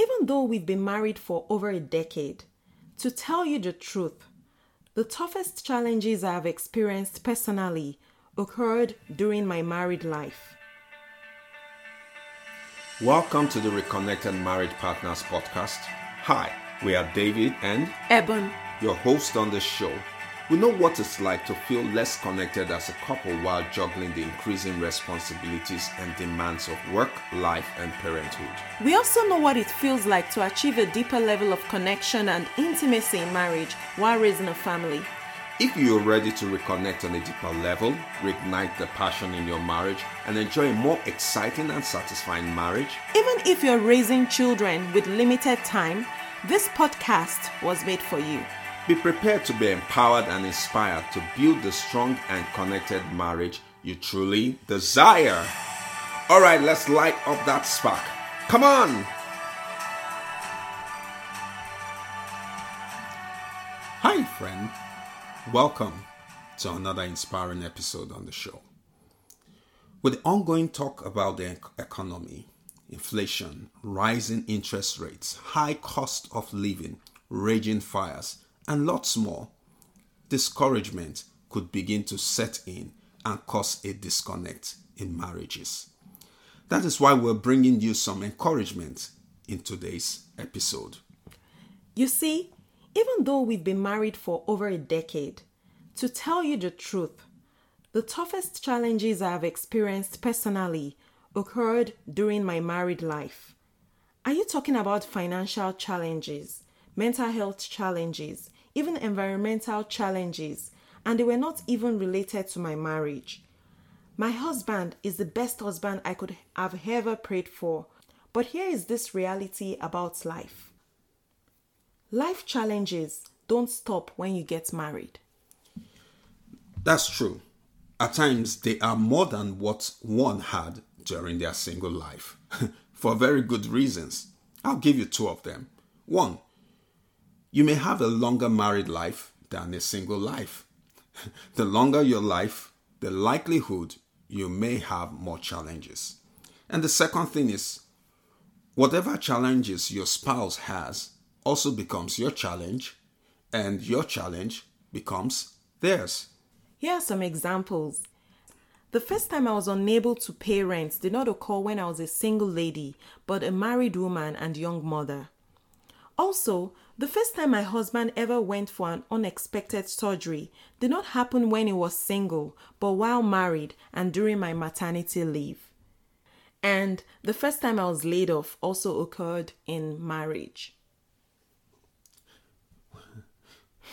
Even though we've been married for over a decade, to tell you the truth, the toughest challenges I have experienced personally occurred during my married life. Welcome to the Reconnected Married Partners podcast. Hi, we are David and Eben, your host on the show. We know what it's like to feel less connected as a couple while juggling the increasing responsibilities and demands of work, life, and parenthood. we also know what it feels like to achieve a deeper level of connection and intimacy in marriage while raising a family. If you're ready to reconnect on a deeper level, reignite the passion in your marriage, and enjoy a more exciting and satisfying marriage, Even if you're raising children with limited time, this podcast was made for you. Be prepared to be empowered and inspired to build the strong and connected marriage you truly desire. All right, let's light up that spark. Come on! Hi, friend. Welcome to another inspiring episode on the show. With the ongoing talk about the economy, inflation, rising interest rates, high cost of living, raging fires, and lots more, discouragement could begin to set in and cause a disconnect in marriages. That is why we're bringing you some encouragement in today's episode. You see, even though we've been married for over a decade, to tell you the truth, the toughest challenges I have experienced personally occurred during my married life. Are you talking about financial challenges, mental health challenges, even environmental challenges, and they were not even related to my marriage? My husband is the best husband I could have ever prayed for, but here is this reality about life. Life challenges don't stop when you get married. That's true. At times, they are more than what one had during their single life, for very good reasons. I'll give you two of them. One, you may have a longer married life than a single life. the longer your life, the likelihood you may have more challenges. And the second thing is, whatever challenges your spouse has also becomes your challenge, and your challenge becomes theirs. Here are some examples. The first time I was unable to pay rent did not occur when I was a single lady, but a married woman and young mother. Also, the first time my husband ever went for an unexpected surgery did not happen when he was single, but while married and during my maternity leave. And the first time I was laid off also occurred in marriage.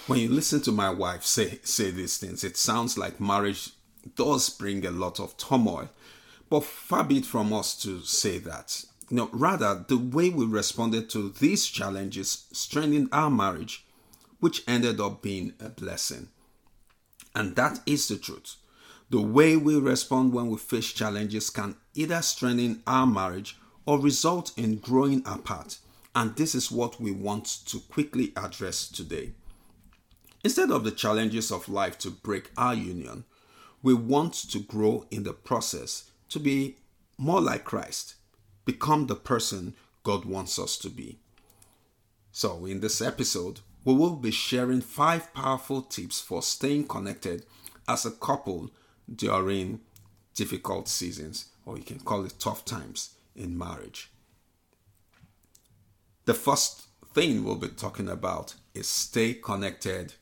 when you listen to my wife say say these things, it sounds like marriage does bring a lot of turmoil. But far be it from us to say that. No, rather the way we responded to these challenges strengthened our marriage, which ended up being a blessing. And that is the truth. The way we respond when we face challenges can either strengthen our marriage or result in growing apart. And this is what we want to quickly address today. Instead of the challenges of life to break our union, we want to grow in the process to be more like Christ, become the person God wants us to be. So, in this episode, we will be sharing five powerful tips for staying connected as a couple during difficult seasons, or you can call it tough times in marriage. The first thing we'll be talking about is stay connected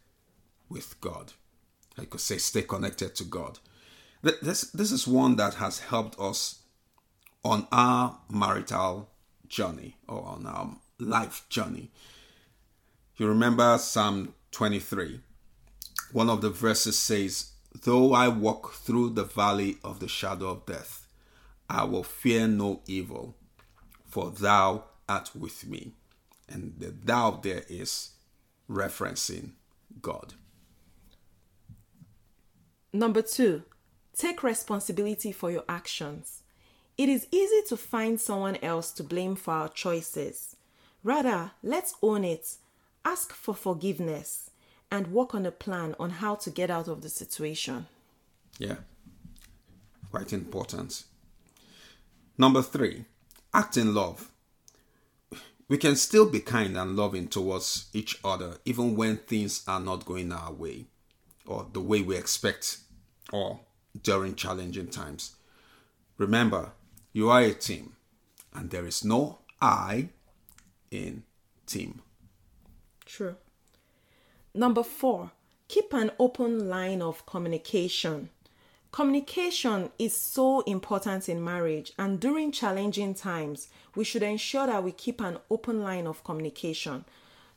with God. I could say stay connected to God. This, this is one that has helped us on our marital journey or on our life journey. You remember Psalm 23. One of the verses says, Though I walk through the valley of the shadow of death, I will fear no evil, for thou art with me. And the thou there is referencing God. Number two, take responsibility for your actions. It is easy to find someone else to blame for our choices. Rather, let's own it, ask for forgiveness, and work on a plan on how to get out of the situation. Yeah, quite important. Number three, act in love. we can still be kind and loving towards each other even when things are not going our way or the way we expect or during challenging times. Remember, you are a team and there is no I in team. True. Number four, keep an open line of communication. Communication is so important in marriage, and during challenging times, we should ensure that we keep an open line of communication.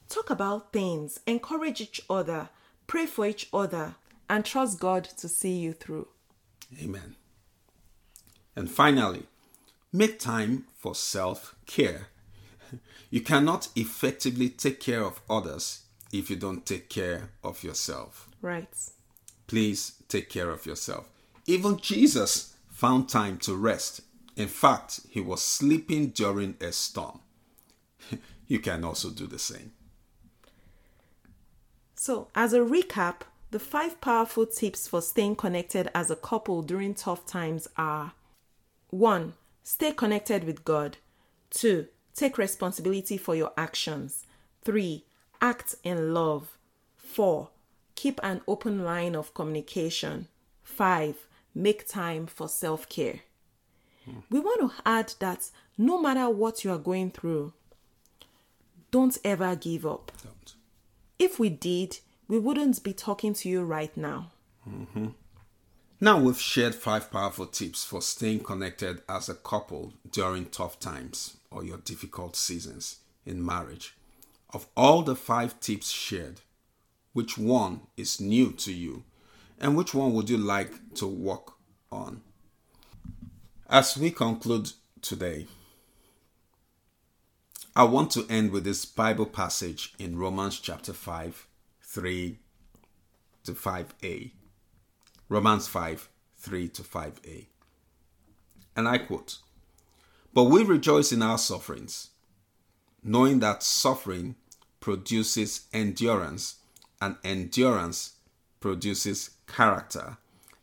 Talk about things, encourage each other, pray for each other, and trust God to see you through. Amen. And finally, make time for self care. You cannot effectively take care of others if you don't take care of yourself. Right. Please take care of yourself. Even Jesus found time to rest. In fact, he was sleeping during a storm. you can also do the same. So, as a recap, the five powerful tips for staying connected as a couple during tough times are 1. Stay connected with God. 2. Take responsibility for your actions. 3. Act in love. 4. Keep an open line of communication. 5 make time for self care. Hmm. We want to add that no matter what you are going through, don't ever give up. Don't. If we did, we wouldn't be talking to you right now. Mm-hmm. Now we've shared five powerful tips for staying connected as a couple during tough times or your difficult seasons in marriage. Of all the five tips shared, which one is new to you and which one would you like to work on? As we conclude today, I want to end with this Bible passage in Romans chapter 5, 3 to 5a. Romans 5, 3 to 5a. And I quote But we rejoice in our sufferings, knowing that suffering produces endurance, and endurance produces character,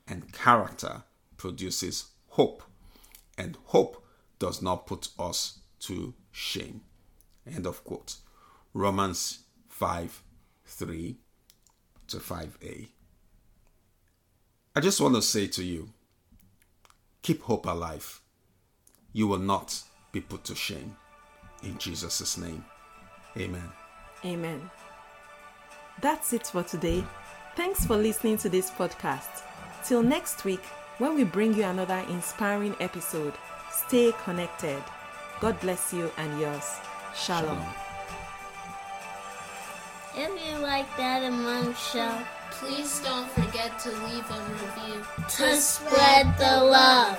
and character produces hope, and hope does not put us to shame. End of quote. Romans 5 3 to 5a. I just want to say to you keep hope alive. You will not be put to shame. In Jesus' name, amen. Amen. That's it for today. Thanks for listening to this podcast. Till next week, when we bring you another inspiring episode, stay connected. God bless you and yours. Shalom. Shalom. If you like that among show, please don't forget to leave a review to spread the love.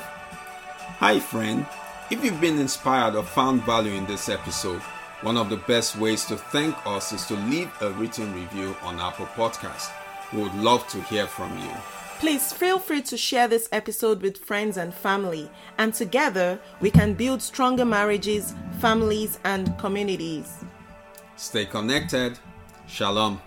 Hi, friend. If you've been inspired or found value in this episode, one of the best ways to thank us is to leave a written review on Apple Podcast. We would love to hear from you. Please feel free to share this episode with friends and family, and together we can build stronger marriages, families, and communities. Stay connected. Shalom.